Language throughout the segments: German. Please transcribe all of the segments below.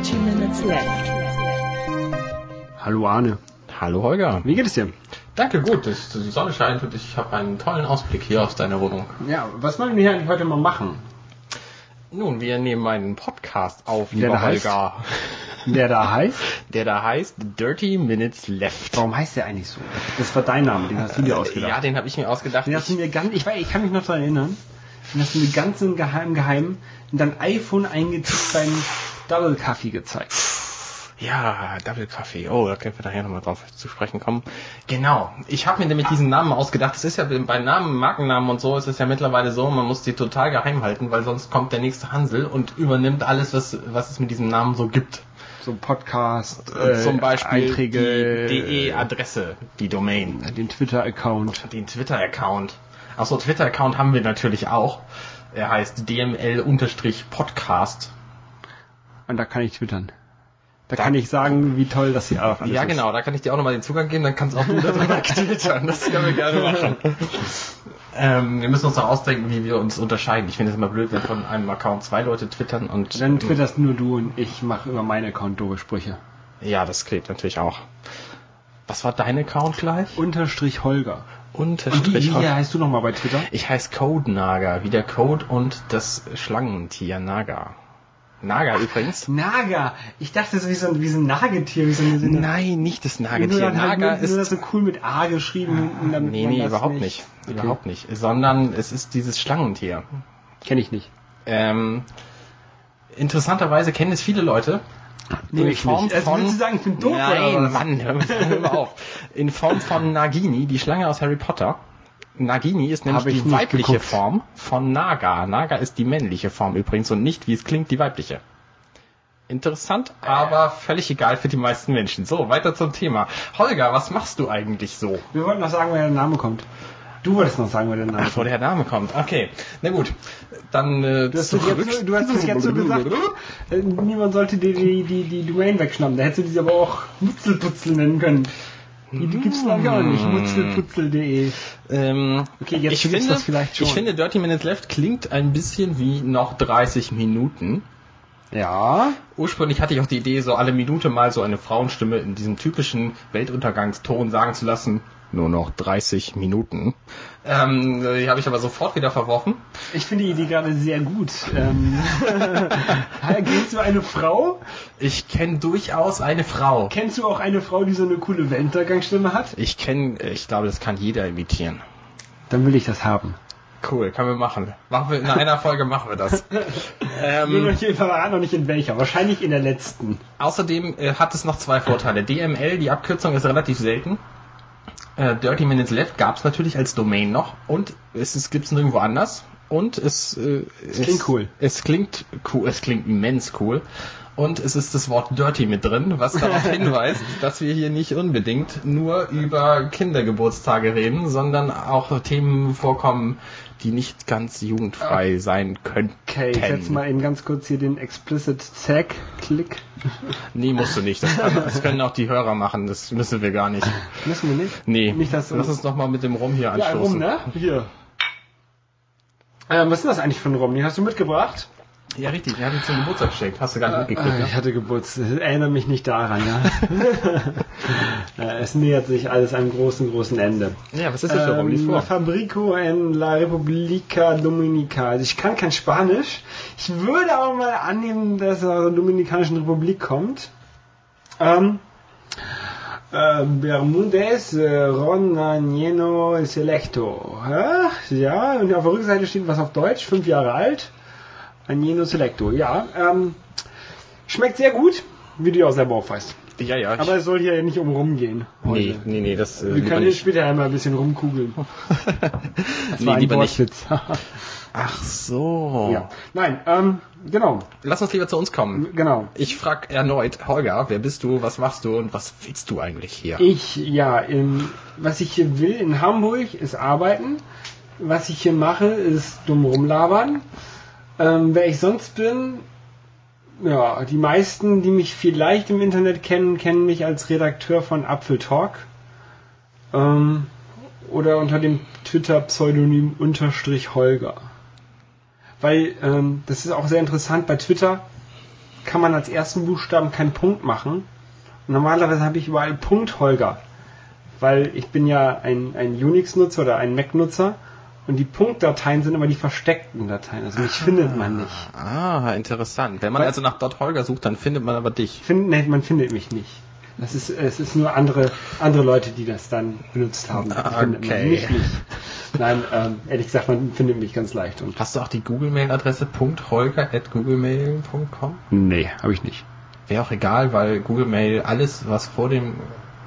30 minutes left. Hallo Arne. Hallo Holger. Wie geht es dir? Danke, gut. Es- Die Sonne scheint und ich habe einen tollen Ausblick hier aus deiner Wohnung. Ja, was wollen wir hier eigentlich heute mal machen? Nun, wir nehmen einen Podcast auf, Der lieber da heißt? Holger. Der da heißt? Der da heißt Dirty Minutes Left. Warum heißt der eigentlich so? Das war dein Name, den hast du dir ausgedacht. Ja, den habe ich mir ausgedacht. den hast du Ich, mir ganz, ich, weiß, ich kann mich noch daran erinnern, den hast du mir ganz im Geheim, Geheim in dein iPhone eingetippt beim Double Kaffee gezeigt. ja, Double Kaffee. Oh, da können wir nachher nochmal drauf zu sprechen kommen. Genau. Ich habe mir nämlich diesen Namen ausgedacht. Es ist ja bei Namen, Markennamen und so ist es ja mittlerweile so, man muss die total geheim halten, weil sonst kommt der nächste Hansel und übernimmt alles, was, was es mit diesem Namen so gibt. So Podcast, Äh, äh, Zum Beispiel Einträge, die DE-Adresse, die Domain, den Twitter-Account. den Twitter-Account. Achso, Twitter-Account haben wir natürlich auch. Er heißt DML-Podcast. Und da kann ich twittern. Da, Da- kann ich sagen, wie toll das hier auch alles Ja, ist. genau, da kann ich dir auch nochmal den Zugang geben, dann kannst auch du darüber twittern. Das können wir gerne machen. ähm, wir müssen uns noch ausdenken, wie wir uns unterscheiden. Ich finde es immer blöd, wenn von einem Account zwei Leute twittern und. Dann twitterst nur du und ich mache über meinen Account doofe Sprüche. Ja, das geht natürlich auch. Was war dein Account gleich? Unterstrich Holger. Unterstrich. wie heißt du nochmal bei Twitter? Ich heiße Code Naga, wie der Code und das Schlangentier Naga. Naga übrigens. Naga. Ich dachte, das ist wie so ein, wie so ein Nagetier, wie so eine, so eine Nein, nicht das nur Nagetier. halt Naga nur, nur das ist. so cool mit A geschrieben hinten, damit Nee, nee, überhaupt nicht. Okay. Überhaupt nicht. Sondern es ist dieses Schlangentier. Kenne ich nicht. Ähm, interessanterweise kennen es viele Leute. Nee, in ich Form nicht. Also von. du sagen, ich bin doof, Nein? Mann, hör, hör mal auf. In Form von Nagini, die Schlange aus Harry Potter. Nagini ist nämlich die weibliche geguckt. Form von Naga. Naga ist die männliche Form übrigens und nicht, wie es klingt, die weibliche. Interessant, aber völlig egal für die meisten Menschen. So, weiter zum Thema. Holger, was machst du eigentlich so? Wir wollten noch sagen, woher der Name kommt. Du wolltest noch sagen, woher der Name Ach, wo der Name kommt. Okay, na gut. Dann äh, Du hast, doch jetzt, so- du hast doch jetzt so gesagt, äh, niemand sollte dir die, die, die Domain wegschnappen. Da hättest du diese aber auch Mutzelputzel nennen können. Die, gibt's glaube ich auch nicht. Mutzelputzel.de. Ähm, Okay, jetzt ich finde, das vielleicht schon. Ich finde, Dirty Minutes Left klingt ein bisschen wie noch 30 Minuten. Ja. Ursprünglich hatte ich auch die Idee, so alle Minute mal so eine Frauenstimme in diesem typischen Weltuntergangston sagen zu lassen. Nur noch 30 Minuten. Ähm, die habe ich aber sofort wieder verworfen. Ich finde die Idee gerade sehr gut. Ähm, kennst du eine Frau? Ich kenne durchaus eine Frau. Kennst du auch eine Frau, die so eine coole Weltuntergangsstimme hat? Ich kenne, ich glaube, das kann jeder imitieren. Dann will ich das haben. Cool, können wir machen. Machen wir in einer Folge machen wir das. Nur ähm, hier verraten noch nicht in welcher. Wahrscheinlich in der letzten. Außerdem äh, hat es noch zwei Vorteile. DML, die Abkürzung ist relativ selten. Äh, Dirty Minutes Left gab es natürlich als Domain noch und es gibt es nirgendwo anders. Und es, äh, es klingt cool. Es klingt cool, es klingt immens cool. Und es ist das Wort Dirty mit drin, was darauf hinweist, dass wir hier nicht unbedingt nur über Kindergeburtstage reden, sondern auch Themen vorkommen, die nicht ganz jugendfrei sein könnten. Okay, ich setze mal eben ganz kurz hier den Explicit Tag Klick. Nee, musst du nicht. Das, kann, das können auch die Hörer machen. Das müssen wir gar nicht. Müssen wir nicht? Nee. Nicht, dass Lass uns noch mal mit dem Rum hier Ja, anstoßen. rum, ne? Hier. Ähm, was ist das eigentlich für ein Rum? Den hast du mitgebracht? Ja, richtig. Wir haben ihn zum Geburtstag geschenkt. Hast du gar nicht mitgekriegt, Ah, ich hatte Geburtstag. Erinnere mich nicht daran, ja. Es nähert sich alles einem großen, großen Ende. Ja, was ist das für? Lies Ähm, vor. Fabrico en la Repubblica Dominicana. Also ich kann kein Spanisch. Ich würde aber mal annehmen, dass er aus der Dominikanischen Republik kommt. Ähm, äh, Bermudez äh, Ronanieno Selecto. Ja, und auf der Rückseite steht was auf Deutsch, fünf Jahre alt. Agnino Selecto, ja. Ähm, schmeckt sehr gut, wie du auch selber aufweist. Ja, ja. Ich, Aber es soll hier ja nicht um rumgehen. nee, heute. nee, nee, das äh, Wir können hier später einmal ein bisschen rumkugeln. Das Nee, war ein lieber nicht. Wortwitz. Ach so. ja. Nein, ähm, genau, Lass uns lieber zu uns kommen. genau. Ich frag erneut, Holger, wer bist du, was machst du und was willst du eigentlich hier? Ich, ja, in, was ich hier will in Hamburg ist arbeiten. Was ich hier mache, ist dumm rumlabern. Ähm, wer ich sonst bin, ja, die meisten, die mich vielleicht im Internet kennen, kennen mich als Redakteur von Apfeltalk. Ähm, oder unter dem Twitter-Pseudonym unterstrich Holger. Weil, ähm, das ist auch sehr interessant bei Twitter. kann man als ersten Buchstaben keinen Punkt machen. Und normalerweise habe ich überall Punkt Holger. Weil ich bin ja ein, ein Unix-Nutzer oder ein Mac-Nutzer und die Punktdateien sind immer die versteckten Dateien. Also mich findet man nicht. Ah, interessant. Wenn man Weil- also nach Dot Holger sucht, dann findet man aber dich. Find, nee, man findet mich nicht. Das ist, es ist nur andere, andere Leute, die das dann benutzt haben. Ah, okay. nicht mich. Nein, ähm, ehrlich gesagt, man findet mich ganz leicht. Und Hast du auch die Google-Mail-Adresse .holger.googlemail.com? nee, habe ich nicht. Wäre auch egal, weil Google Mail alles, was vor dem,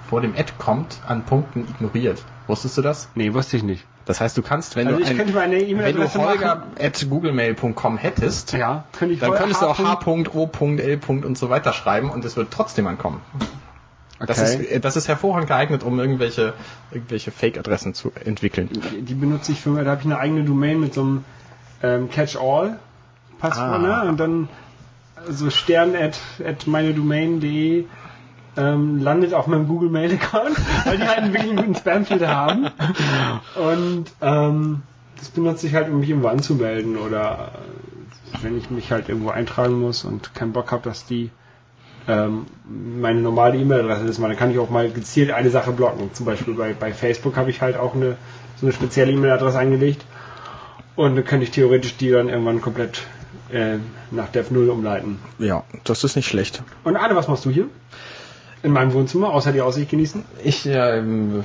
vor dem Ad kommt, an Punkten ignoriert. Wusstest du das? Nee, wusste ich nicht. Das heißt, du kannst, wenn Also du ich ein, eine wenn du E-Mail-Adresse Holger machen. at googlemail.com hättest, Ja, könnte ich dann könntest du auch H. h.o.l. und so weiter schreiben und es wird trotzdem ankommen. Das, Okay. ist, äh, das ist hervorragend geeignet, um irgendwelche, irgendwelche Fake-Adressen zu entwickeln. Die benutze ich für, da habe ich eine eigene Domain mit so einem ähm, Catch-all-Passwort, Ah. ne? Und dann so stern at, at meinedomain.de ähm, landet auf meinem Google Mail Account, weil die halt einen wirklich guten Spamfilter haben. Und ähm, das benutze ich halt, um mich irgendwo anzumelden oder äh, wenn ich mich halt irgendwo eintragen muss und keinen Bock habe, dass die ähm, meine normale E-Mail-Adresse ist, dann kann ich auch mal gezielt eine Sache blocken. Zum Beispiel bei, bei Facebook habe ich halt auch eine so eine spezielle E-Mail-Adresse angelegt und dann könnte ich theoretisch die dann irgendwann komplett äh, nach Dev 0 umleiten. Ja, das ist nicht schlecht. Und Anne, was machst du hier? In meinem Wohnzimmer, außer die Aussicht genießen? Ich, ähm,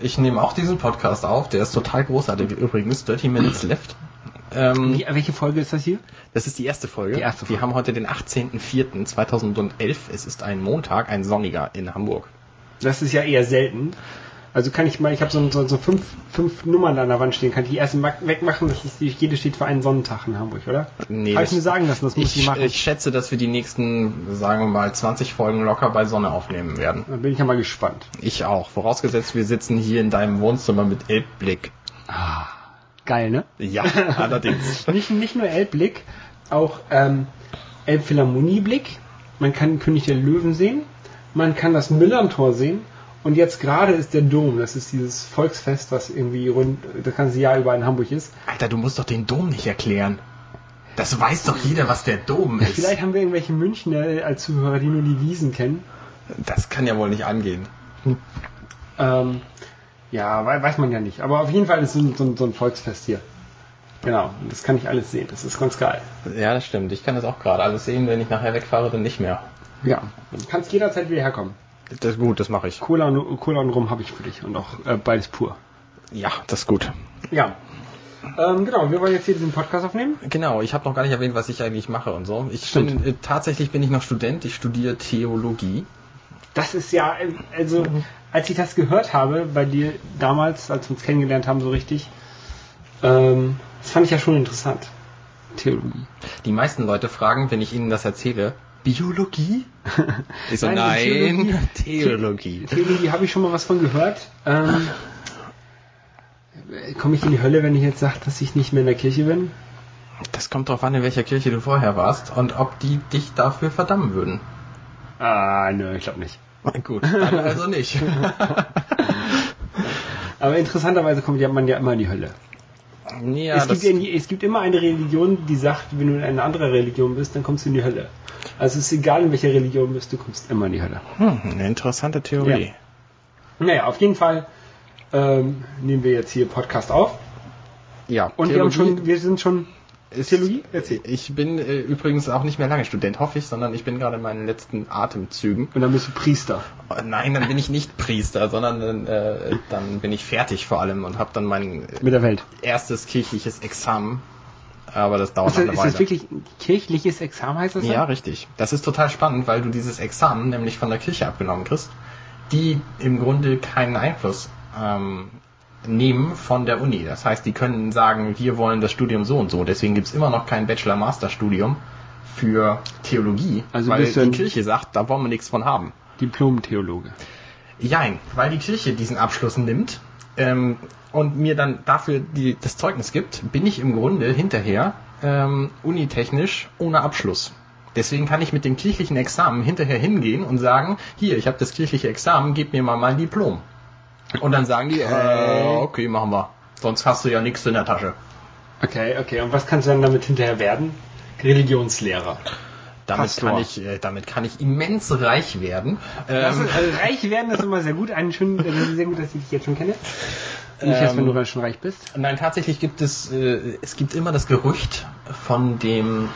ich nehme auch diesen Podcast auf, der ist total großartig. Übrigens, 30 Minutes Left. Ähm, Wie, welche Folge ist das hier? Das ist die erste Folge. Die erste Folge. Wir haben heute den 18.04.2011. Es ist ein Montag, ein sonniger in Hamburg. Das ist ja eher selten. Also kann ich mal, ich habe so, so, so fünf, fünf Nummern an der Wand stehen, kann ich die erste ma- wegmachen, das ist, die- jede steht für einen Sonnentag in Hamburg, oder? Nee, Habe ich mir sagen lassen, das muss ich Ich, machen. ich schätze, dass wir die nächsten, sagen wir mal, 20 Folgen locker bei Sonne aufnehmen werden. Dann bin ich ja mal gespannt. Ich auch. Vorausgesetzt, wir sitzen hier in deinem Wohnzimmer mit Elbblick. Geil, ne? Ja, allerdings. Nicht, nicht nur Elbblick, auch ähm, Elbphilharmonieblick. Man kann König der Löwen sehen. Man kann das Millerntor sehen. Und jetzt gerade ist der Dom. Das ist dieses Volksfest, was irgendwie rund das ganze Jahr über in Hamburg ist. Alter, du musst doch den Dom nicht erklären. Das weiß doch jeder, was der Dom ist. Vielleicht haben wir irgendwelche Münchner als Zuhörer, die nur die Wiesen kennen. Das kann ja wohl nicht angehen. Ähm, ja, wei- weiß man ja nicht. Aber auf jeden Fall ist es so, ein- so, ein- Volksfest hier. Genau, das kann ich alles sehen. Das ist ganz geil. Ja, das stimmt. Ich kann das auch gerade alles sehen. Wenn ich nachher wegfahre, dann nicht mehr. Ja, du kannst jederzeit wieder herkommen. Das gut, das mache ich. Cola und, Cola und Rum habe ich für dich und auch äh, beides pur. Ja, das ist gut. Ja. Ähm, genau, wir wollen jetzt hier diesen Podcast aufnehmen. Genau, ich habe noch gar nicht erwähnt, was ich eigentlich mache und so. Ich Stimmt. bin, äh, tatsächlich bin ich noch Student, ich studiere Theologie. Das ist ja, äh, also, als ich das gehört habe bei dir damals, als wir uns kennengelernt haben, so richtig, ähm, das fand ich ja schon interessant. Theologie. Die meisten Leute fragen, wenn ich ihnen das erzähle, Biologie? Ich so, Nein, nein, Theologie. Theologie. Theologie habe ich schon mal was von gehört. Ähm, Komme ich in die Hölle, wenn ich jetzt sage, dass ich nicht mehr in der Kirche bin? Das kommt drauf an, in welcher Kirche du vorher warst und ob die dich dafür verdammen würden. Ah, nö, ich glaube nicht. Gut, dann also nicht. Aber interessanterweise kommt ja man ja immer in die Hölle. ja, es, gibt, es gibt immer eine Religion, die sagt, wenn du in eine andere Religion bist, dann kommst du in die Hölle. Also es ist egal, in welcher Religion bist, du kommst immer in die Hölle. hm, eine interessante Theorie. Naja, auf jeden Fall ähm, nehmen wir jetzt hier Podcast auf. Ja, Und wir, haben schon, wir sind schon... ist, Theologie? Erzähl. Ich bin äh, übrigens auch nicht mehr lange Student, hoffe ich, sondern ich bin gerade in meinen letzten Atemzügen. Und dann bist du Priester. Oh, Nein, dann bin ich nicht Priester, sondern äh, dann bin ich fertig vor allem und habe dann mein Mit der Welt. erstes kirchliches Examen. Aber das dauert Ist das, noch eine ist das Weile. wirklich ein kirchliches Examen, heißt das? Ja, dann? richtig. Das ist total spannend, weil du dieses Examen nämlich von der Kirche abgenommen kriegst, die im Grunde keinen Einfluss ähm, nehmen von der Uni. Das heißt, die können sagen, wir wollen das Studium so und so. Deswegen gibt's immer noch kein Bachelor-Master-Studium für Theologie, Also weil die Kirche sagt, da wollen wir nichts von haben. Diplom-Theologe. Jein, weil die Kirche diesen Abschluss nimmt ähm, und mir dann dafür die, das Zeugnis gibt, bin ich im Grunde hinterher ähm, unitechnisch ohne Abschluss. Deswegen kann ich mit dem kirchlichen Examen hinterher hingehen und sagen, hier, ich habe das kirchliche Examen, gib mir mal mein Diplom. Und dann sagen die, äh, okay, machen wir. Sonst hast du ja nichts in der Tasche. Okay, okay. Und was kannst du dann damit hinterher werden? Religionslehrer. Damit Pastor. kann, ich, äh, damit kann ich immens reich werden. Das Ähm, also reich werden ist immer sehr gut. Einen schönen, äh, sehr gut, dass ich dich jetzt schon kenne. Nicht erst, wenn du schon reich bist. Nein, tatsächlich gibt es, äh, es gibt immer das Gerücht von dem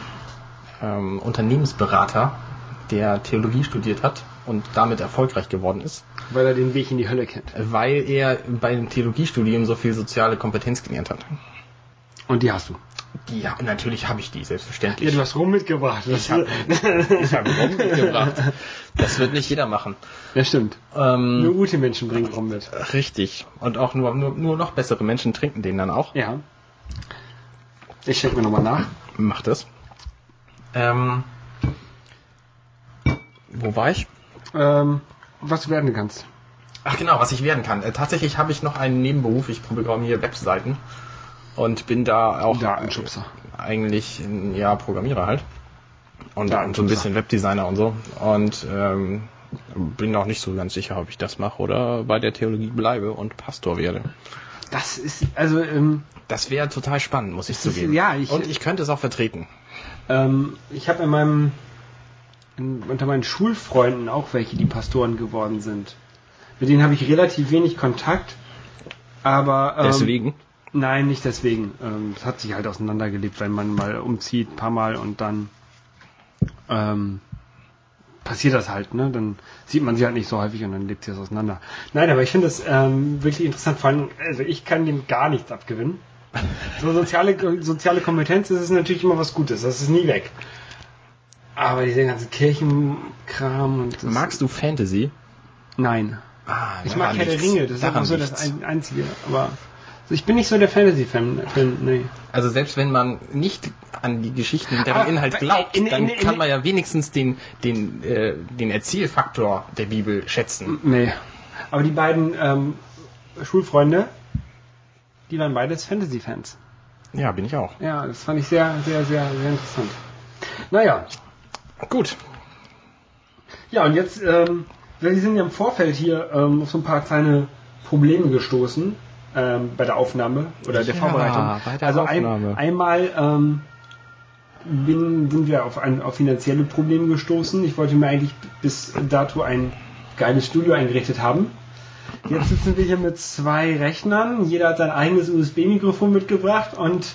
ähm, Unternehmensberater, der Theologie studiert hat und damit erfolgreich geworden ist, Weil er den Weg in die Hölle kennt. weil er beim Theologiestudium so viel soziale Kompetenz gelernt hat. Und die hast du. Die, ja, natürlich habe ich die, selbstverständlich. Ja, du hast Rum mitgebracht. Das, ich habe hab Rum mitgebracht. Das wird nicht jeder machen. ja, stimmt. Nur Ähm, gute Menschen bringen Rum mit. richtig. Und auch nur, nur, nur noch bessere Menschen trinken den dann auch. Ja. Ich schenke mir nochmal nach. Macht das. Ähm, wo war ich? Ähm, was du werden kannst. Ach genau, was ich werden kann. Äh, tatsächlich habe ich noch einen Nebenberuf. Ich programmiere Webseiten und bin da auch Datenschubser. eigentlich ein ja, Programmierer halt. Und dann so ein bisschen Webdesigner und so. Und ähm, bin auch nicht so ganz sicher, ob ich das mache oder bei der Theologie bleibe und Pastor werde. Das ist, also, ähm, Das wäre total spannend, muss ich Das ist- zugeben. ja, ich- und ich könnte es auch vertreten. ähm, ich habe in meinem, in, unter meinen Schulfreunden auch welche, die Pastoren geworden sind. Mit denen habe ich relativ wenig Kontakt. Aber, ähm, Deswegen. Nein, nicht deswegen. Ähm, Es hat sich halt auseinandergelebt, wenn man mal umzieht, ein paar Mal und dann ähm, passiert das halt, ne? Dann sieht man sie halt nicht so häufig und dann lebt sie das auseinander. Nein, aber ich finde das ähm, wirklich interessant. Vor allem, also ich kann dem gar nichts abgewinnen. So soziale, soziale Kompetenz ist natürlich immer was Gutes, das ist nie weg. Aber diese ganzen Kirchenkram und das, Magst du Fantasy? Nein. Ah, Ich mag Herr der. Ringe, das ist einfach so das liegt's. ein, Einzige. Aber also ich bin nicht so der Fantasy-Fan. Fan, nee. Also selbst wenn man nicht an die Geschichten, deren Aber Inhalt in- glaubt, in- dann in- in- kann man ja wenigstens den, den, äh, den Erzählfaktor der Bibel schätzen. Nee. Aber die beiden ähm, Schulfreunde, die waren beides Fantasy-Fans. Ja, bin ich auch. Ja, das fand ich sehr, sehr, sehr, sehr interessant. Naja, Gut. ja, und jetzt, ähm, wir sind ja im Vorfeld hier ähm, auf so ein paar kleine Probleme gestoßen ähm, bei der Aufnahme oder der Ja, Vorbereitung. bei der also. Ein, einmal ähm, bin, sind wir auf, ein, auf finanzielle Probleme gestoßen. Ich wollte mir eigentlich bis dato ein geiles Studio eingerichtet haben. Jetzt sitzen wir hier mit zwei Rechnern. Jeder hat sein eigenes USB-Mikrofon mitgebracht und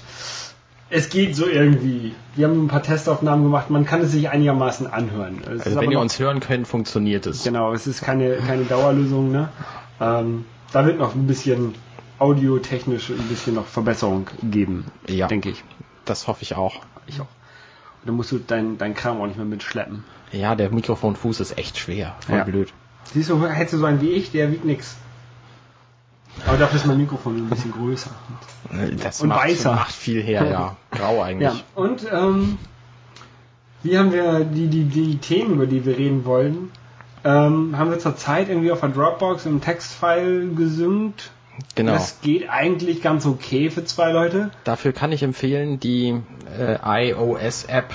es geht so irgendwie. Wir haben ein paar Testaufnahmen gemacht. Man kann es sich einigermaßen anhören. Es Also wenn ihr uns hören könnt, funktioniert es. Genau, es ist keine, keine Dauerlösung. Ne? Ähm, da wird noch ein bisschen audiotechnisch ein bisschen noch Verbesserung geben, Ja. denke ich. Das hoffe ich auch. Ich auch. Und dann musst du dein, dein Kram auch nicht mehr mitschleppen. Ja, der Mikrofonfuß ist echt schwer. Voll Ja. blöd. Siehst du, hättest du so einen wie ich, der wiegt nix. Aber dafür ist mein Mikrofon ein bisschen größer. Das Und macht, weißer. macht viel her, ja. Grau Ja, eigentlich. und ähm, wie haben wir die, die, die Themen, über die wir reden wollen, ähm, haben wir zurzeit irgendwie auf der Dropbox im Textfile gesynkt. Genau. Das geht eigentlich ganz okay für zwei Leute, Dafür kann ich empfehlen die äh, iOS-App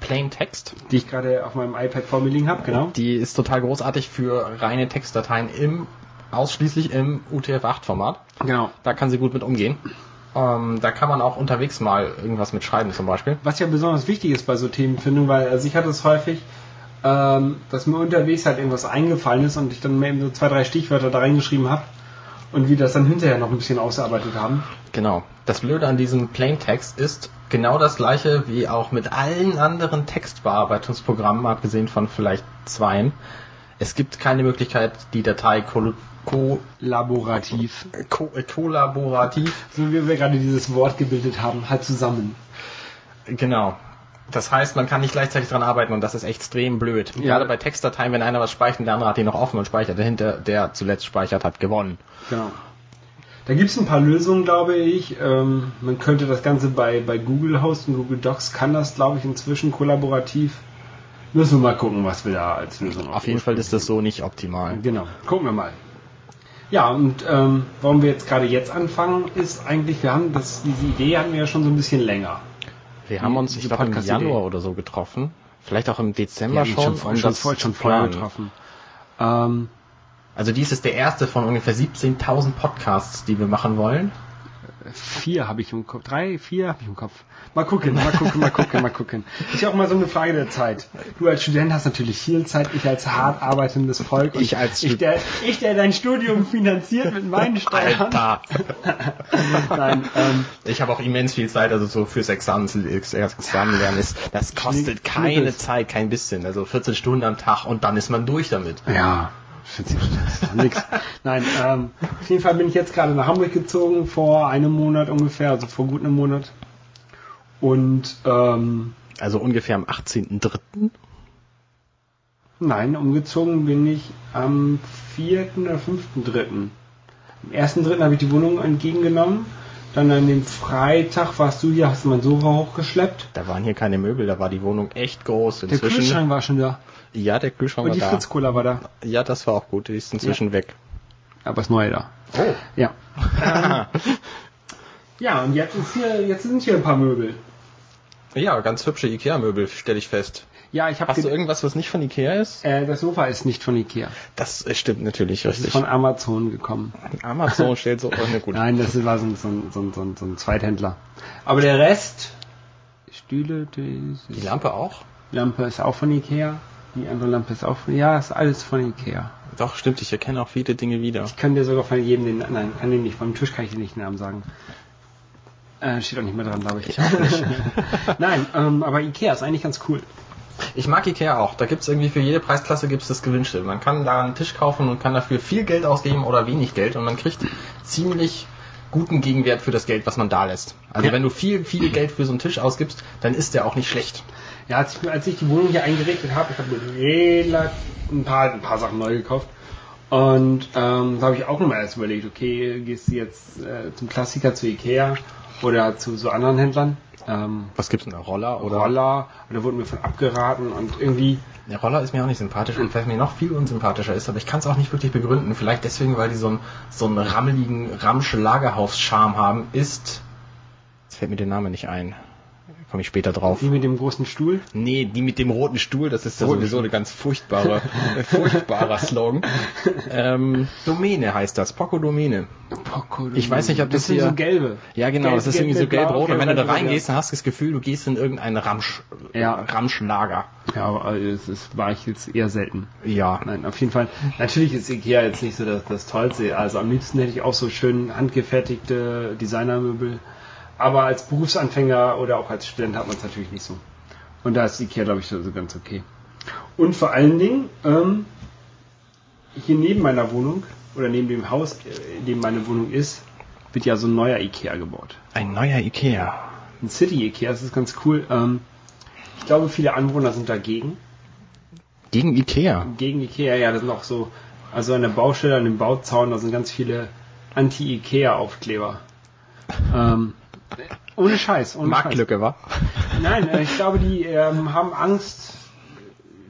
Plain Text. die ich gerade auf meinem iPad vor mir liegen habe, genau. Die ist total großartig für reine Textdateien im ausschließlich im UTF-8-Format. Genau. Da kann sie gut mit umgehen. Ähm, da kann man auch unterwegs mal irgendwas mit schreiben zum Beispiel. Was ja besonders wichtig ist bei so Themenfindung, weil also ich hatte es häufig, ähm, dass mir unterwegs halt irgendwas eingefallen ist und ich dann eben so zwei, drei Stichwörter da reingeschrieben habe und wir das dann hinterher noch ein bisschen ausgearbeitet haben. Genau. Das Blöde an diesem Plaintext ist genau das gleiche wie auch mit allen anderen Textbearbeitungsprogrammen, abgesehen von vielleicht zweien. Es gibt keine Möglichkeit, die Datei kol ko Laborativ. ko äh, kollaborativ. So wie wir gerade dieses Wort gebildet haben, halt zusammen. Genau. Das heißt, man kann nicht gleichzeitig dran arbeiten und das ist extrem blöd. Ja. Gerade bei Textdateien, wenn einer was speichert und der andere hat ihn noch offen und speichert, dahinter, der zuletzt speichert, hat gewonnen. Genau. Da gibt es ein paar Lösungen, glaube ich. Ähm, man könnte das Ganze bei, bei Google hosten. Google Docs kann das, glaube ich, inzwischen kollaborativ. Müssen wir mal gucken, was wir da als Lösung Auf jeden Fall ist das so nicht optimal. Genau, gucken wir mal. Ja, und ähm, warum wir jetzt gerade jetzt anfangen, ist eigentlich, wir haben das, diese Idee hatten wir ja schon so ein bisschen länger. Wir haben uns, ich glaube, im. Januar oder so getroffen. Vielleicht auch im Dezember Wir schon. schon, um schon, voll, schon planen. getroffen. Ähm, Also dies ist der erste von ungefähr 17.000 Podcasts, die wir machen wollen. Vier habe ich im Kopf. Drei, vier habe ich im Kopf. Mal gucken, mal gucken, mal gucken, mal gucken. Ist ja auch mal so eine Frage der Zeit. Du als Student hast natürlich viel Zeit, ich als hart arbeitendes Volk. Ich als ich der, ich, der dein Studium finanziert mit meinen Steuern. Alter. Nein, ähm, Ich habe auch immens viel Zeit, also so fürs Examen, Examen lernen ist, das kostet keine. Zeit, kein bisschen. Also 14 Stunden am Tag und dann ist man durch damit. Ja, 40 Stunden ist doch nix. Nein, ähm, auf jeden Fall bin ich jetzt gerade nach Hamburg gezogen, vor einem Monat ungefähr, also vor gut einem Monat. Und ähm, Also ungefähr am 18.03. nein, umgezogen bin ich am 4. oder 5.3. Am 1.3. habe ich die Wohnung entgegengenommen. Dann an dem Freitag warst du hier, hast du mein Sofa hochgeschleppt. Da waren hier keine Möbel, da war die Wohnung echt groß. Der Inzwischen, Kühlschrank war schon da. Ja, der Kühlschrank Und war die da. Fritz-Cola war da. Ja, das war auch gut, die ist inzwischen weg. Aber das Neue da. Oh. Ja. Ähm, ja, und jetzt, ist hier, jetzt sind hier ein paar Möbel. Ja, ganz hübsche Ikea-Möbel, stelle ich fest. Ja, ich habe Hast du irgendwas, was nicht von Ikea ist? äh, das Sofa ist nicht von Ikea. Das äh, stimmt natürlich Das ist von Amazon gekommen. Amazon stellt so, oh, ne, gut. Nein, das war so ein, so, ein, so, ein, so, ein, so ein Zweithändler. Aber der Rest, Stühle, die, Die Lampe auch? Lampe ist auch von Ikea. Die andere Lampe ist auch von, ja, ist alles von Ikea. Doch, stimmt, ich erkenne auch viele Dinge wieder. Ich kann dir sogar von jedem den, nein, kann den nicht, vom Tisch kann ich dir nicht den Namen sagen. Äh, steht auch nicht mehr dran, glaube ich. Ich nein, ähm, aber Ikea ist eigentlich ganz cool. Ich mag Ikea auch. Da gibt's irgendwie für jede Preisklasse gibt's das Gewünschte. Man kann da einen Tisch kaufen und kann dafür viel Geld ausgeben oder wenig Geld und man kriegt ziemlich guten Gegenwert für das Geld, was man da lässt. Also Ja. wenn du viel, viel Geld für so einen Tisch ausgibst, dann ist der auch nicht schlecht. Ja, als ich, als ich die Wohnung hier eingerichtet habe, ich habe mir relativ ein paar, ein paar Sachen neu gekauft. Und ähm, da habe ich auch nochmal erst überlegt, okay, gehst du jetzt äh, zum Klassiker zu Ikea oder zu so anderen Händlern? Ähm, Was gibt's denn da? Roller oder? Roller, oder wurden mir von abgeraten und irgendwie, Der Roller ist mir auch nicht sympathisch und was mir noch viel unsympathischer ist, aber ich kann es auch nicht wirklich begründen. Vielleicht deswegen, weil die so einen, so einen rammeligen Ramsch-Lagerhaus-Charme haben, ist. Jetzt fällt mir der Name nicht ein. Komme ich später drauf. die mit dem großen Stuhl. Nee, die mit dem roten Stuhl, das ist ja Roten sowieso eine ganz furchtbare, furchtbarer Slogan. Ähm, Domäne heißt das, Poco Domäne. Poco, Ich weiß nicht, ob das sind hier- so gelbe. Ja, genau, Gelb, das ist gelb, irgendwie so gelb, gelb-rot und wenn du da gelb, reingehst, dann hast du das Gefühl, du gehst in irgendein Ramsch, Ja. Ramschlager. Ja, ist, war ich jetzt eher selten. Ja. Nein, auf jeden Fall. Natürlich ist Ikea jetzt nicht so das, das Tollste. Also am liebsten hätte ich auch so schön handgefertigte Designermöbel. Aber als Berufsanfänger oder auch als Student hat man es natürlich nicht so. Und da ist Ikea, glaube ich, so so ganz okay. Und vor allen Dingen, ähm, hier neben meiner Wohnung oder neben dem Haus, in dem meine Wohnung ist, wird ja so ein neuer Ikea gebaut. Ein neuer Ikea. Ein City Ikea, das ist ganz cool. Ähm, ich glaube, viele Anwohner sind dagegen. Gegen Ikea. gegen Ikea, ja, das sind auch so, also an der Baustelle, an dem Bauzaun, da sind ganz viele Anti-Ikea-Aufkleber. Ähm, ohne Scheiß, ohne Scheiß. Marktlücke, wa? Nein, äh, ich glaube, die ähm, haben Angst,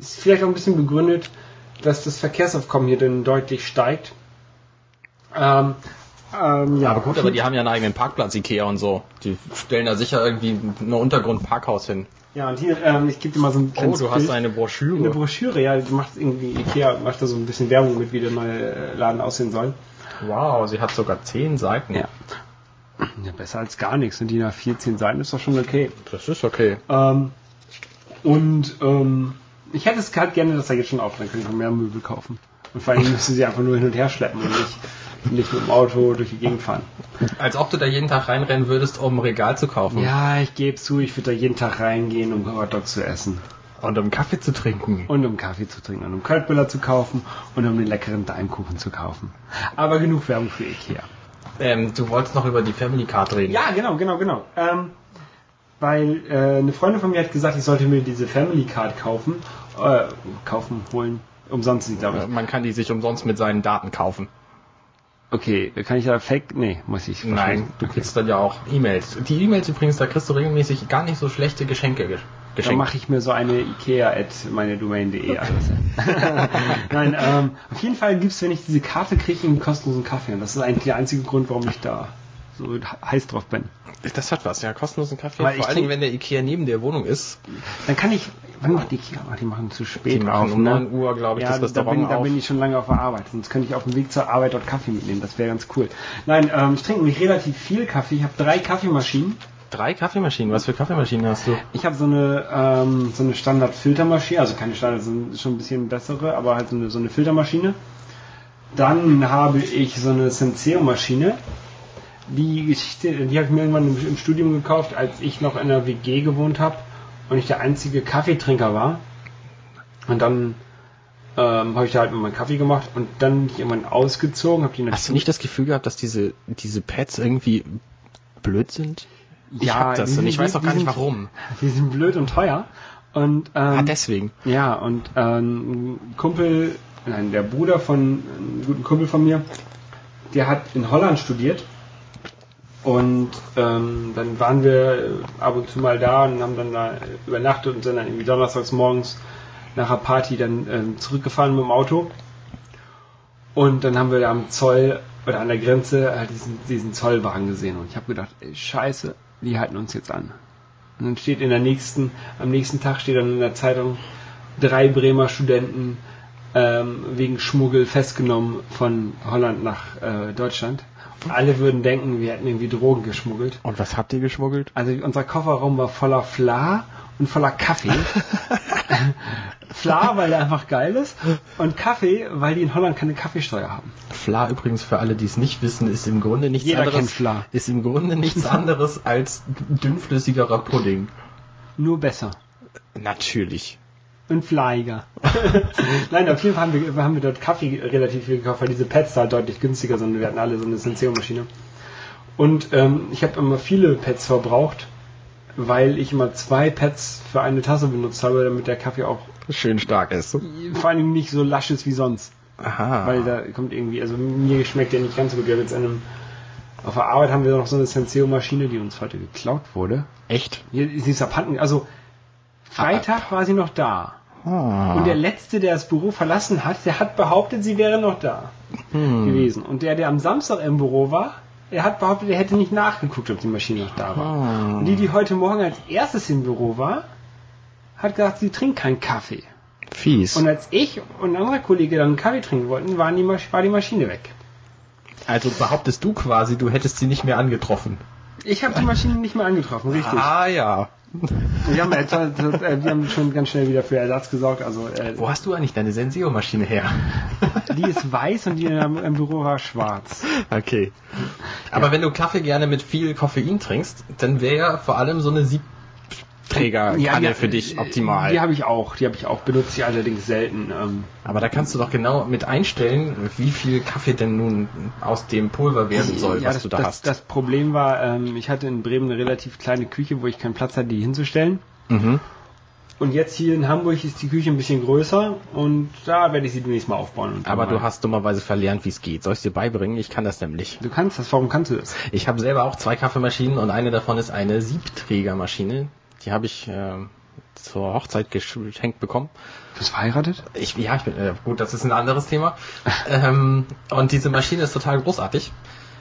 ist vielleicht auch ein bisschen begründet, dass das Verkehrsaufkommen hier dann deutlich steigt. Ähm, ähm, ja, Aber gut, aber die haben ja einen eigenen Parkplatz, Ikea und so. Die stellen da sicher irgendwie ein Untergrundparkhaus hin. Ja, und hier, ähm, ich gebe dir mal so ein Oh, kleines du hast Bild. eine Eine Broschüre. Broschüre, ja, die macht irgendwie, Ikea macht da so ein bisschen Werbung mit, wie der neue äh, Laden aussehen soll. Wow, sie hat sogar zehn Seiten. Ja. Ja, besser als gar nichts. Und die nach 14 Seiten ist doch schon okay. Das ist okay. Ähm, und ähm, ich hätte es halt gerne, dass er jetzt schon auf, dann ich noch mehr Möbel kaufen. Und vor allem müssen sie einfach nur hin und her schleppen und nicht, nicht mit dem Auto durch die Gegend fahren. Als ob du da jeden Tag reinrennen würdest, um ein Regal zu kaufen. Ja, ich gebe zu, ich würde da jeden Tag reingehen, um Hotdog zu essen. Und um Kaffee zu trinken. Und um Kaffee zu trinken und um Kaltbüller zu kaufen und um den leckeren Daimkuchen zu kaufen. Aber genug Werbung für Ikea. Ähm, du wolltest noch über die Family Card reden. Ja, genau, genau, genau. Ähm, weil äh, eine Freundin von mir hat gesagt, ich sollte mir diese Family Card kaufen. Äh, kaufen, holen. Umsonst die, glaube ich. Man kann die sich umsonst mit seinen Daten kaufen. Okay, kann ich da Fake? Nee, muss ich. Nein, du kriegst dann ja auch E-Mails. Die E-Mails übrigens, da kriegst du regelmäßig gar nicht so schlechte Geschenke ge- Dann geschenkt. mache ich mir so eine Ikea at meine Domain.de Adresse. Nein, ähm, auf jeden Fall gibt's, wenn ich diese Karte kriege, einen kostenlosen Kaffee. Und das ist eigentlich der einzige Grund, warum ich da so heiß drauf bin. Das hat was, ja, kostenlosen Kaffee. Weil ich Vor allen Dingen, wenn der Ikea neben der Wohnung ist. Dann kann ich, wann macht die Kika? Die machen zu spät Die machen auf, um ne? 9 Uhr, glaube ich, Ja, das da Restaurant bin, da auf. bin ich schon lange auf der Arbeit. Sonst könnte ich auf dem Weg zur Arbeit dort Kaffee mitnehmen. Das wäre ganz cool. Nein, ähm, ich trinke nämlich relativ viel Kaffee. Ich habe drei Kaffeemaschinen. Drei Kaffeemaschinen. Was für Kaffeemaschinen hast du? Ich habe so eine ähm, so eine Standard-Filtermaschine, also keine Standard, so ein- schon ein bisschen bessere, aber halt so eine, so eine Filtermaschine. Dann habe ich so eine Senseo-Maschine. Die Geschichte, die habe ich mir irgendwann im, im Studium gekauft, als ich noch in einer WG gewohnt habe und ich der einzige Kaffeetrinker war. Und dann ähm, habe ich da halt mal meinen Kaffee gemacht und dann bin ich irgendwann ausgezogen, habe die Hast du nicht das Gefühl gehabt, dass diese, diese Pads irgendwie blöd sind? Ich Ja, hab das und ich sind- weiß auch gar nicht sind- warum. Die sind blöd und teuer. Und ähm, Ah, deswegen. Ja, und ähm, ein Kumpel, nein, der Bruder von einem guten Kumpel von mir, der hat in Holland studiert. Und ähm, dann waren wir ab und zu mal da und haben dann da übernachtet und sind dann irgendwie donnerstags morgens nach einer Party dann ähm, zurückgefahren mit dem Auto. Und dann haben wir da am Zoll oder an der Grenze halt diesen, diesen Zollwagen gesehen. Und ich habe gedacht, ey, scheiße, die halten uns jetzt an. Und dann steht in der nächsten, am nächsten Tag steht dann in der Zeitung, drei Bremer Studenten ähm, wegen Schmuggel festgenommen von Holland nach äh, Deutschland. Alle würden denken, wir hätten irgendwie Drogen geschmuggelt. Und was habt ihr geschmuggelt? Also unser Kofferraum war voller Fla und voller Kaffee. Fla, weil der einfach geil ist. Und Kaffee, weil die in Holland keine Kaffeesteuer haben. Fla übrigens für alle, die es nicht wissen, ist im Grunde nichts Jeder anderes. Ist im Grunde nichts anderes als dünnflüssigerer Pudding. Nur besser. Natürlich. Und flyiger. Nein, auf jeden Fall haben wir, haben wir dort Kaffee relativ viel gekauft, weil diese Pads da halt deutlich günstiger sind. Wir hatten alle so eine Senseo-Maschine. Und ähm, ich habe immer viele Pads verbraucht, weil ich immer zwei Pads für eine Tasse benutzt habe, damit der Kaffee auch Schön stark ist. vor allem nicht so lasch ist wie sonst. Aha. Weil da kommt irgendwie, also mir schmeckt der nicht ganz so gut. Wir haben jetzt in einem, auf der Arbeit haben wir noch so eine Senseo-Maschine, die uns heute geklaut wurde. Echt? Hier ist dieser Panten, also Freitag war sie noch da. Ah. Und der letzte, der das Büro verlassen hat, der hat behauptet, sie wäre noch da Hm. gewesen. Und der, der am Samstag im Büro war, er hat behauptet, er hätte nicht nachgeguckt, ob die Maschine noch da war. Ah. Und die, die heute Morgen als erstes im Büro war, hat gesagt, sie trinkt keinen Kaffee. Fies. Und als ich und ein anderer Kollege dann einen Kaffee trinken wollten, waren die, war die Maschine weg. also behauptest du quasi, du hättest sie nicht mehr angetroffen. Ich habe die Maschine nicht mehr angetroffen, richtig. Ah ja. Wir haben, jetzt, äh, wir haben schon ganz schnell wieder für Ersatz gesorgt. Also äh, Wo hast du eigentlich deine Senseo-Maschine her? die ist weiß und die im, Büro war schwarz. Okay. Aber wenn du Kaffee gerne mit viel Koffein trinkst, dann wäre ja vor allem so eine Siebträgerkanne die- für dich optimal. Die habe ich auch, die habe ich auch, benutze ich allerdings selten. Ähm, Aber da kannst du doch genau mit einstellen, wie viel Kaffee denn nun aus dem Pulver werden soll, ja, was das, du da das, hast. Das Problem war, ähm, ich hatte in Bremen eine relativ kleine Küche, wo ich keinen Platz hatte, die hinzustellen. mhm. Und jetzt hier in Hamburg ist die Küche ein bisschen größer und da werde ich sie demnächst mal aufbauen. Aber mal- du hast dummerweise verlernt, wie es geht. Soll ich dir beibringen? Ich kann das nämlich. Du kannst das, warum kannst du das? Ich habe selber auch zwei Kaffeemaschinen und eine davon ist eine Siebträgermaschine. Die habe ich ähm, zur Hochzeit geschenkt bekommen. Du bist verheiratet? Ich, ja, ich bin, äh, gut, das ist ein anderes Thema. ähm, und diese Maschine ist total großartig.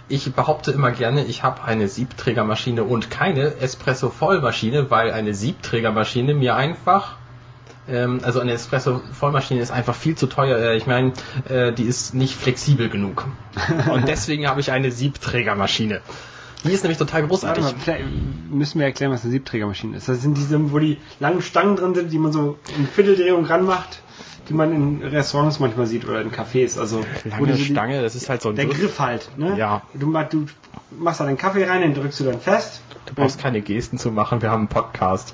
Ich behaupte immer gerne, ich habe eine Siebträgermaschine und keine Espresso-Vollmaschine, weil eine Siebträgermaschine mir einfach, ähm, also eine Espresso-Vollmaschine ist einfach viel zu teuer. Äh, Ich meine, äh, die ist nicht flexibel genug. Und deswegen habe ich eine Siebträgermaschine. Die ist nämlich total großartig. mal, vielleicht müssen wir erklären, was eine Siebträgermaschine ist. Das sind diese, wo die langen Stangen drin sind, die man so in Vierteldrehung ranmacht, die man in Restaurants manchmal sieht oder in Cafés. Also Lange so die- Stange, das ist halt so ein Der Griff. Griff halt, ne? Ja. Du, du machst da den Kaffee rein, den drückst du dann fest. Du brauchst keine Gesten zu machen, wir haben einen Podcast.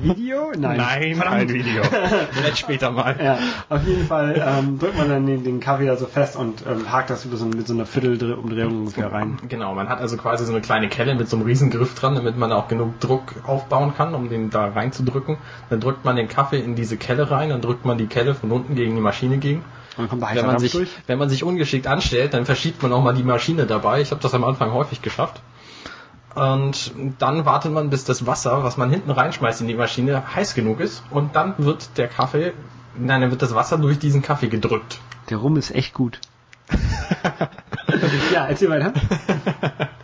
Video? Nein. kein Verdammt. Video. Vielleicht später mal. Ja, auf jeden Fall ähm, drückt man dann den, den Kaffee da so fest und ähm, hakt das über so, mit so einer Viertelumdrehung ungefähr rein. Genau, man hat also quasi so eine kleine Kelle mit so einem riesen Griff dran, damit man auch genug Druck aufbauen kann, um den da reinzudrücken. Dann drückt man den Kaffee in diese Kelle rein, dann drückt man die Kelle von unten gegen die Maschine gegen. Dann kommt Wenn man, Dampf sich, durch. wenn man sich ungeschickt anstellt, dann verschiebt man auch mal die Maschine dabei. Ich habe das am Anfang häufig geschafft. Und dann wartet man, bis das Wasser, was man hinten reinschmeißt in die Maschine, heiß genug ist. Und dann wird der Kaffee, nein, dann wird das Wasser durch diesen Kaffee gedrückt. Der Rum ist echt gut. ja, erzähl weiter.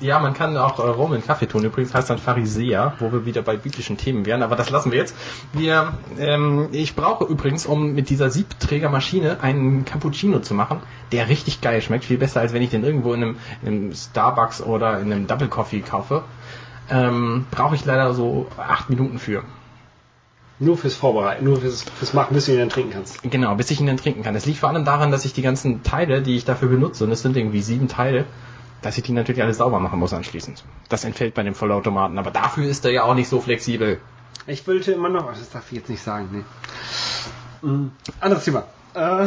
Ja, man kann auch äh, Rum in Kaffee tun. Übrigens heißt dann Pharisäer, wo wir wieder bei biblischen Themen wären. Aber das lassen wir jetzt. Wir, ähm, ich brauche übrigens, um mit dieser Siebträgermaschine einen Cappuccino zu machen, der richtig geil schmeckt. Viel besser, als wenn ich den irgendwo in einem, in einem Starbucks oder in einem Double Coffee kaufe. Ähm, brauche ich leider so acht Minuten für. Nur fürs Vorbereiten, nur fürs, fürs Machen, bis du ihn dann trinken kannst. Genau, bis ich ihn dann trinken kann. Es liegt vor allem daran, dass ich die ganzen Teile, die ich dafür benutze, und es sind irgendwie sieben Teile, dass ich die natürlich alles sauber machen muss anschließend. Das entfällt bei dem Vollautomaten, aber dafür ist er ja auch nicht so flexibel. Ich wollte immer noch, das darf ich jetzt nicht sagen, nee. Mhm. Anderes Thema. Äh,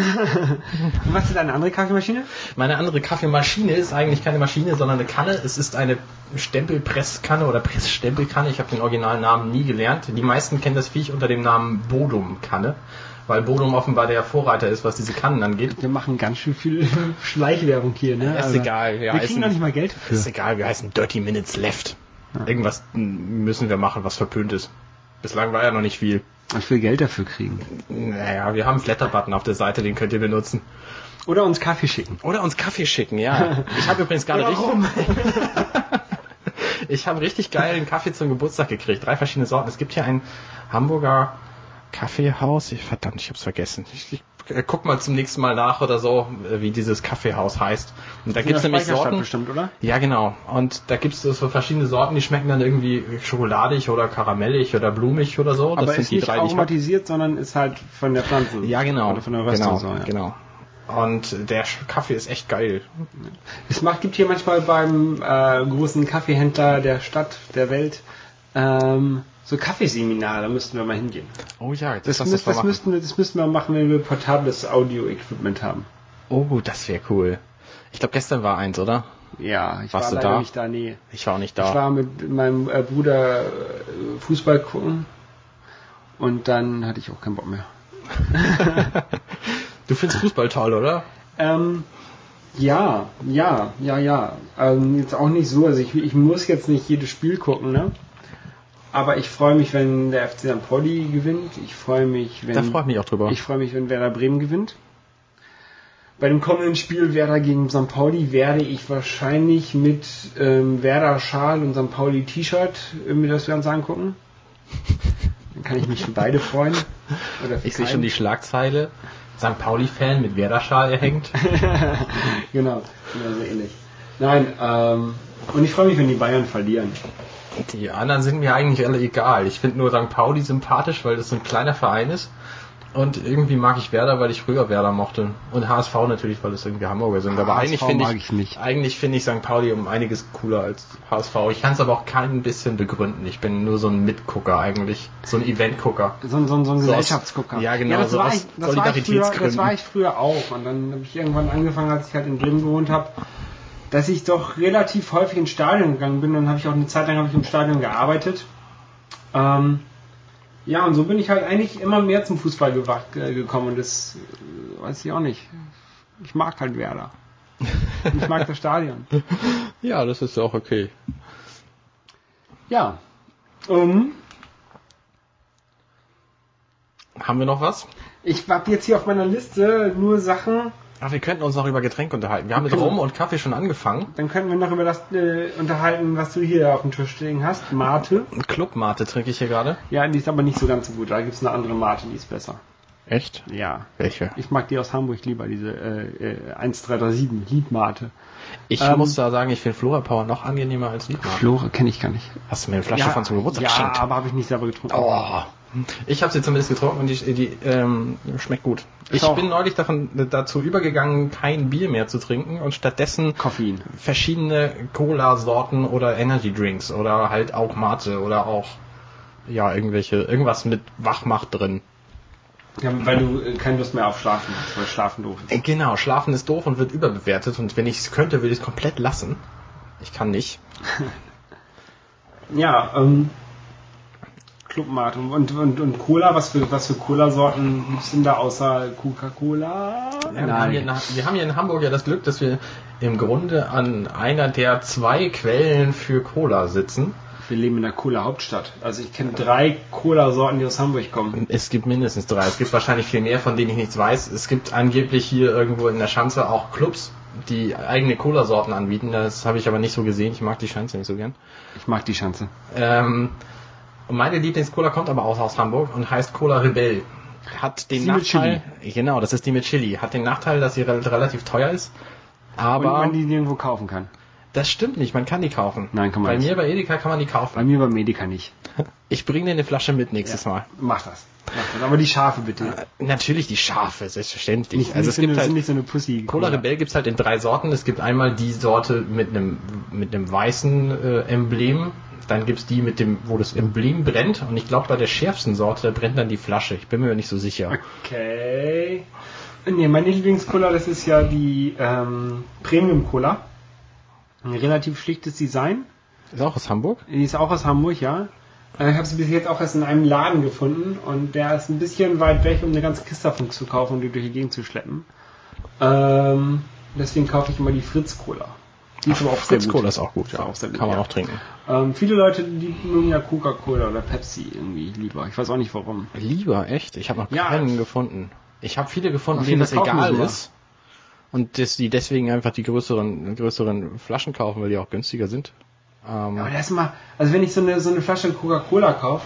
was ist eine andere Kaffeemaschine? Meine andere Kaffeemaschine ist eigentlich keine Maschine, sondern eine Kanne. Es ist eine Stempelpresskanne oder Pressstempelkanne. Ich habe den originalen Namen nie gelernt. Die meisten kennen das Viech unter dem Namen Bodum-Kanne, weil Bodum offenbar der Vorreiter ist, was diese Kannen angeht. Wir machen ganz schön viel Schleichwerbung hier, ne? Ist Also, egal. Wir wir kriegen heißen- noch nicht mal Geld dafür. Ist egal, wir heißen Dirty Minutes Left. Irgendwas müssen wir machen, was verpönt ist. Bislang war ja noch nicht viel. Ich will Geld dafür kriegen. Naja, wir haben einen Flatter-Button auf der Seite, den könnt ihr benutzen. Oder uns Kaffee schicken. Oder uns Kaffee schicken, ja. Ich habe übrigens gerade richtig, ich habe richtig geilen Kaffee zum Geburtstag gekriegt. Drei verschiedene Sorten. Es gibt hier ein Hamburger Kaffeehaus. Ich, verdammt, ich hab's vergessen. Ich, ich äh, guck mal zum nächsten Mal nach oder so, äh, wie dieses Kaffeehaus heißt. Und da gibt's nämlich Sorten. bestimmt, oder? Ja, genau. Und da gibt's so verschiedene Sorten, die schmecken dann irgendwie schokoladig oder karamellig oder blumig oder so. Das Aber sind ist die nicht drei, aromatisiert, sondern ist halt von der Pflanze. Ja, genau. Oder von der Röstung. genau, so, ja. genau. Und der Kaffee ist echt geil. Es macht, gibt hier manchmal beim äh, großen Kaffeehändler der Stadt, der Welt, ähm, so Kaffeeseminare, da müssten wir mal hingehen. Oh ja, jetzt Das, lass müsst, das, machen. müssten wir, das müssten wir machen, wenn wir portables Audio-Equipment haben. Oh, das wäre cool. Ich glaube, gestern war eins, oder? Ja, ich Warst war leider da? nicht da, nee. Ich war auch nicht Ich da. war mit meinem äh, Bruder äh, Fußball gucken und dann hatte ich auch keinen Bock mehr. Du findest Fußball toll, oder? Ähm, ja, ja, ja, ja. Ähm, jetzt auch nicht so. Also ich, ich muss jetzt nicht jedes Spiel gucken, ne? Aber ich freue mich, wenn der FC St. Pauli gewinnt. Ich freue mich, wenn Da freue ich mich auch drüber. ich freue mich, wenn Werder Bremen gewinnt. Bei dem kommenden Spiel Werder gegen St. Pauli werde ich wahrscheinlich mit ähm, Werder Schal und St. Pauli T-Shirt mir das Ganze angucken. Dann kann ich mich für beide freuen. Ich sehe schon die Schlagzeile. St. Pauli-Fan mit Werder-Schal erhängt. genau, genau so ähnlich. Nein, ähm, und ich freue mich, wenn die Bayern verlieren. Die anderen sind mir eigentlich alle egal. Ich finde nur St. Pauli sympathisch, weil das so ein kleiner Verein ist. Und irgendwie mag ich Werder, weil ich früher Werder mochte. Und HSV natürlich, weil es irgendwie Hamburger sind. Aber HSV eigentlich finde mag ich, ich nicht. eigentlich finde ich St. Pauli um einiges cooler als HSV. Ich kann es aber auch kein bisschen begründen. Ich bin nur so ein Mitgucker eigentlich. So ein Eventgucker. So, ein- so, ein- so ein So aus- Gesellschaftsgucker. ja, genau, das, so war ich, das, war ich früher, das war ich früher auch. Und dann habe ich irgendwann angefangen, als ich halt in Bremen gewohnt habe, dass ich doch relativ häufig ins Stadion gegangen bin. Dann habe ich auch eine Zeit lang habe ich im Stadion gearbeitet. Ähm, ja, und so bin ich halt eigentlich immer mehr zum Fußball gewacht, äh, gekommen. Und das äh, weiß ich auch nicht. Ich mag halt Werder. Ich mag das Stadion. Ja, das ist auch okay. Ja. Um, Haben wir noch was? ich habe jetzt hier auf meiner Liste nur Sachen, Ach, wir könnten uns noch über Getränke unterhalten. Wir haben mit. Rum und Kaffee schon angefangen. dann können wir noch über das äh, unterhalten, was du hier auf dem Tisch stehen hast. Mate. Clubmate trinke ich hier gerade. Ja, die ist aber nicht so ganz so gut. Da gibt es eine andere Mate, die ist besser. Echt? Ja. Welche? Ich mag die aus Hamburg lieber, diese äh, äh, 1337 Liedmate. Ich Ähm, muss da sagen, ich finde Flora Power noch angenehmer als Liedmate. Flore kenne ich gar nicht. Hast du mir eine Flasche von zum Geburtstag ja, geschenkt? aber habe ich nicht selber getrunken. Oh. Ich habe sie zumindest getrunken und die, die ähm, schmeckt gut. Ich auch. bin neulich davon, dazu übergegangen, kein Bier mehr zu trinken und stattdessen Koffein. verschiedene Cola-Sorten oder Energy Drinks oder halt auch Mate oder auch ja irgendwelche irgendwas mit Wachmacht drin. Ja, weil du äh, keine Lust mehr auf Schlafen hast, weil Schlafen doof ist. Äh, Genau, Schlafen ist doof und wird überbewertet und wenn ich es könnte, würde ich es komplett lassen. Ich kann nicht. Ja, ähm, Clubmate und, und, und Cola, was für, was für Cola-Sorten denn da außer Coca-Cola? Ja, wir, haben hier in, wir haben hier in Hamburg ja das Glück, dass wir im Grunde an einer der zwei Quellen für Cola sitzen. Wir leben in der Cola-Hauptstadt. Also ich kenne drei Cola-Sorten, die aus Hamburg kommen. Es gibt mindestens drei. Es gibt wahrscheinlich viel mehr, von denen ich nichts weiß. Es gibt angeblich hier irgendwo in der Schanze auch Clubs, die eigene Cola-Sorten anbieten. Das habe ich aber nicht so gesehen. Ich mag die Schanze nicht so gern. Ich mag die Schanze. Ähm, und meine Lieblings-Cola kommt aber auch aus Hamburg und heißt Cola Rebell. Hat den Die mit Nachteil, genau, das ist die mit Chili. Hat den Nachteil, dass sie rel relativ teuer ist. Und Aber man die nirgendwo kaufen kann. Das stimmt nicht, man kann die kaufen. Nein, kann man Bei nicht. mir bei Edeka kann man die Bei kaufen. mir beim Medica nicht. Ich bringe dir eine Flasche mit nächstes Mal. Mach das. Mach das. Aber die Schafe bitte. Natürlich die Scharfe, selbstverständlich. Nicht, also nicht es so gibt eine, halt nicht so eine Pussy. Cola Rebell gibt's halt in drei Sorten. Es gibt einmal die Sorte mit einem mit einem weißen äh, Emblem, dann gibt's die mit dem, wo das Emblem brennt. Und ich glaube bei der schärfsten Sorte, da brennt dann die Flasche. Ich bin mir nicht so sicher. Okay. Nee, meine Lieblingscola, das ist ja die ähm, Premium Cola. Ein relativ schlichtes Design. Ist auch aus Hamburg? Die ist auch aus Hamburg, ja. Äh, Ich habe sie bis jetzt auch erst in einem Laden gefunden und der ist ein bisschen weit weg, um eine ganze Kiste davon zu kaufen und die durch die Gegend zu schleppen. Ähm, deswegen kaufe ich immer die Fritz Cola. Die ist aber auch Fritz gut. Cola ist auch gut, ja. auch gut, Kann man ja. auch trinken. Ähm, viele Leute, die mögen ja Coca-Cola oder Pepsi irgendwie lieber. Ich weiß auch nicht warum. Lieber, echt? Ich habe noch Ja. keinen gefunden. Ich habe viele gefunden, denen das egal ist. Und dass die deswegen einfach die größeren, größeren Flaschen kaufen, weil die auch günstiger sind. Ähm, Ja, aber das ist mal, also wenn ich so eine, so eine Flasche Coca-Cola kaufe,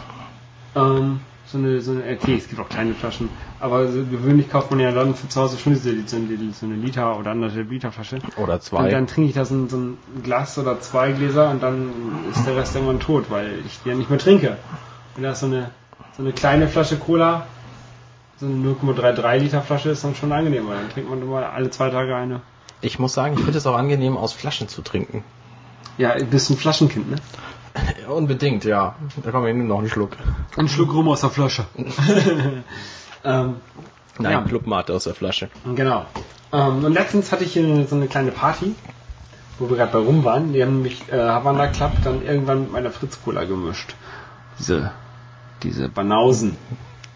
ähm, so eine, so eine, okay, es gibt auch kleine Flaschen, aber so gewöhnlich kauft man ja dann für zu Hause schon diese, so eine, so eine Liter oder anderthalb Liter Flasche. oder Und zwei. dann trinke ich da so ein, so ein Glas oder zwei Gläser und dann ist der Rest irgendwann tot, weil ich die ja nicht mehr trinke. Und da ist so eine, so eine kleine Flasche Cola, so eine 0,33 Liter Flasche ist dann schon angenehm, weil dann trinkt man immer alle zwei Tage eine. Ich muss sagen, ich finde es auch angenehm, aus Flaschen zu trinken. Ja, du bist ein Flaschenkind, ne? Unbedingt, ja. Da kommen wir noch einen Schluck. Ein Schluck rum aus der Flasche. ähm, Nein, Ja. Clubmate aus der Flasche. Genau. Ähm, und letztens hatte ich hier so eine kleine Party, wo wir gerade bei rum waren. Die haben nämlich äh, Havana Club dann irgendwann mit meiner Fritz Cola gemischt. Diese, diese Banausen.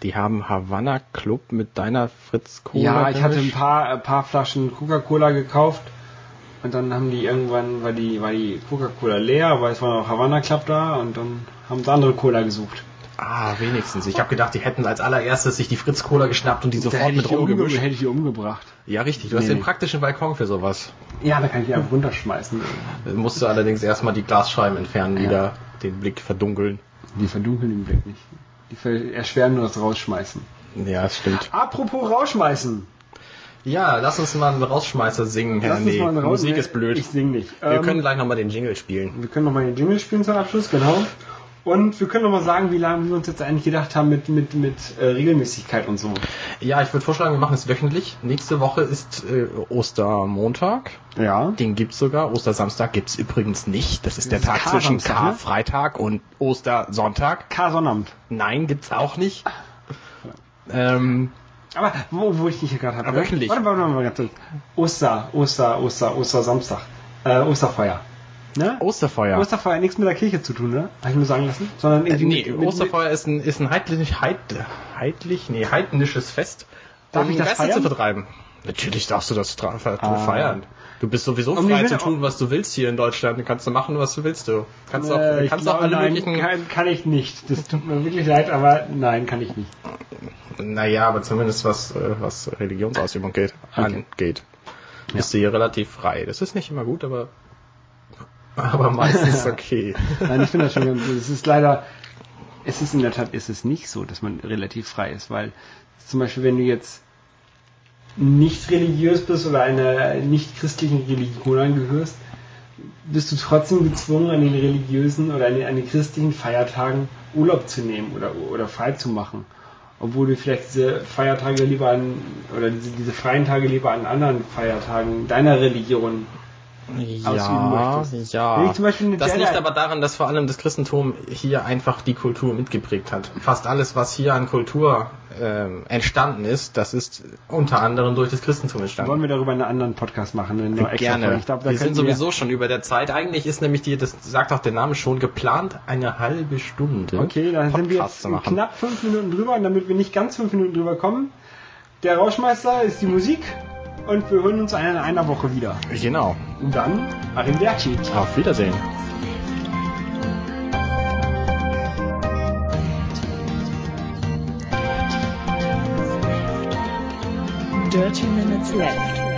Die haben Havanna Club mit deiner Fritz Cola. ja, ich hatte ein paar, ein paar Flaschen Coca-Cola gekauft. Und dann haben die irgendwann, war die, war die Coca-Cola leer, aber es war noch Havana Club da und dann haben sie andere Cola gesucht. Ah, wenigstens. Ich habe gedacht, die hätten als allererstes sich die Fritz Cola geschnappt und die sofort mit rumgemischt. hätte ich die umgebracht. Ja, richtig. Du hast Nee, den nee. praktischen Balkon für sowas. Ja, da kann ich die einfach runterschmeißen. Dann musst du allerdings erstmal die Glasscheiben entfernen, Ja. wieder den Blick verdunkeln. Die verdunkeln den Blick nicht. Die erschweren nur das Rausschmeißen. Ja, das stimmt. Apropos rausschmeißen. Ja, lass uns mal einen Rausschmeißer singen, Herr. Nee, Musik Nee, ist blöd. Ich sing nicht. Wir Ähm, können gleich nochmal den Jingle spielen. wir können noch mal den Jingle spielen zum Abschluss, genau. Und wir können noch mal sagen, wie lange wir uns jetzt eigentlich gedacht haben mit, mit, mit äh, Regelmäßigkeit und so. Ja, ich würde vorschlagen, wir machen es wöchentlich. Nächste Woche ist äh, Ostermontag. Ja. Den gibt's sogar. Ostersamstag gibt's übrigens nicht. Das ist der Das ist Tag zwischen Karsamstag, ne? Karfreitag und Ostersonntag. K-Sonnabend. Nein, gibt's auch nicht. Ähm, Aber wo, wo ich dich hier gerade habe. Aber wöchentlich. Warte, warte, warte, warte. Oster, Oster, Oster, Ostersamstag. Äh, Osterfeuer. Ne? Osterfeuer. Osterfeuer nichts mit der Kirche zu tun, ne? Habe ich mir sagen lassen. Sondern Äh, nee, mit, mit, Osterfeuer ist ein, ist ein heidlich, heid, heidlich, nee, heidnisches Fest, Darf um ich das feiern? zu vertreiben. Natürlich darfst du das Ah. feiern. Du bist sowieso Um frei zu tun, was du willst hier in Deutschland. Du kannst du machen, was du willst, du. Kannst Äh, auch, kannst auch glaube, alle nein, möglichen, Kann, kann ich nicht. Das tut mir wirklich leid, aber nein, kann ich nicht. naja, aber zumindest was, äh, was Religionsausübung geht, Okay. angeht. Bist du hier relativ frei. Das ist nicht immer gut, aber, aber meistens okay. Nein, ich finde das schon ganz gut. Es ist leider, es ist in der Tat, ist es nicht so, dass man relativ frei ist, weil zum Beispiel, wenn du jetzt nicht religiös bist oder einer nicht christlichen Religion angehörst, bist du trotzdem gezwungen, an den religiösen oder an den, an den christlichen Feiertagen Urlaub zu nehmen oder, oder frei zu machen. Obwohl du vielleicht diese Feiertage lieber an, oder diese, diese freien Tage lieber an anderen Feiertagen deiner Religion ausüben möchtest. Wenn ja. ich zum Beispiel Das Jedi- liegt aber daran, dass vor allem das Christentum hier einfach die Kultur mitgeprägt hat. Fast alles, was hier an Kultur ähm, entstanden ist, das ist unter anderem durch das Christentum entstanden. Wollen wir darüber einen anderen Podcast machen? Extra Folge? Gerne. Ich glaube, da wir sind könnten wir- sowieso schon über der Zeit. Eigentlich ist nämlich die, das sagt auch der Name schon, geplant eine halbe Stunde. Okay, dann sind wir Podcast jetzt knapp fünf Minuten drüber und damit wir nicht ganz fünf Minuten drüber kommen, der Rauschmeister ist die Musik und wir hören uns in einer Woche wieder. Genau. Und dann, Arrivederci. Auf Wiedersehen. Dirty Minutes Left.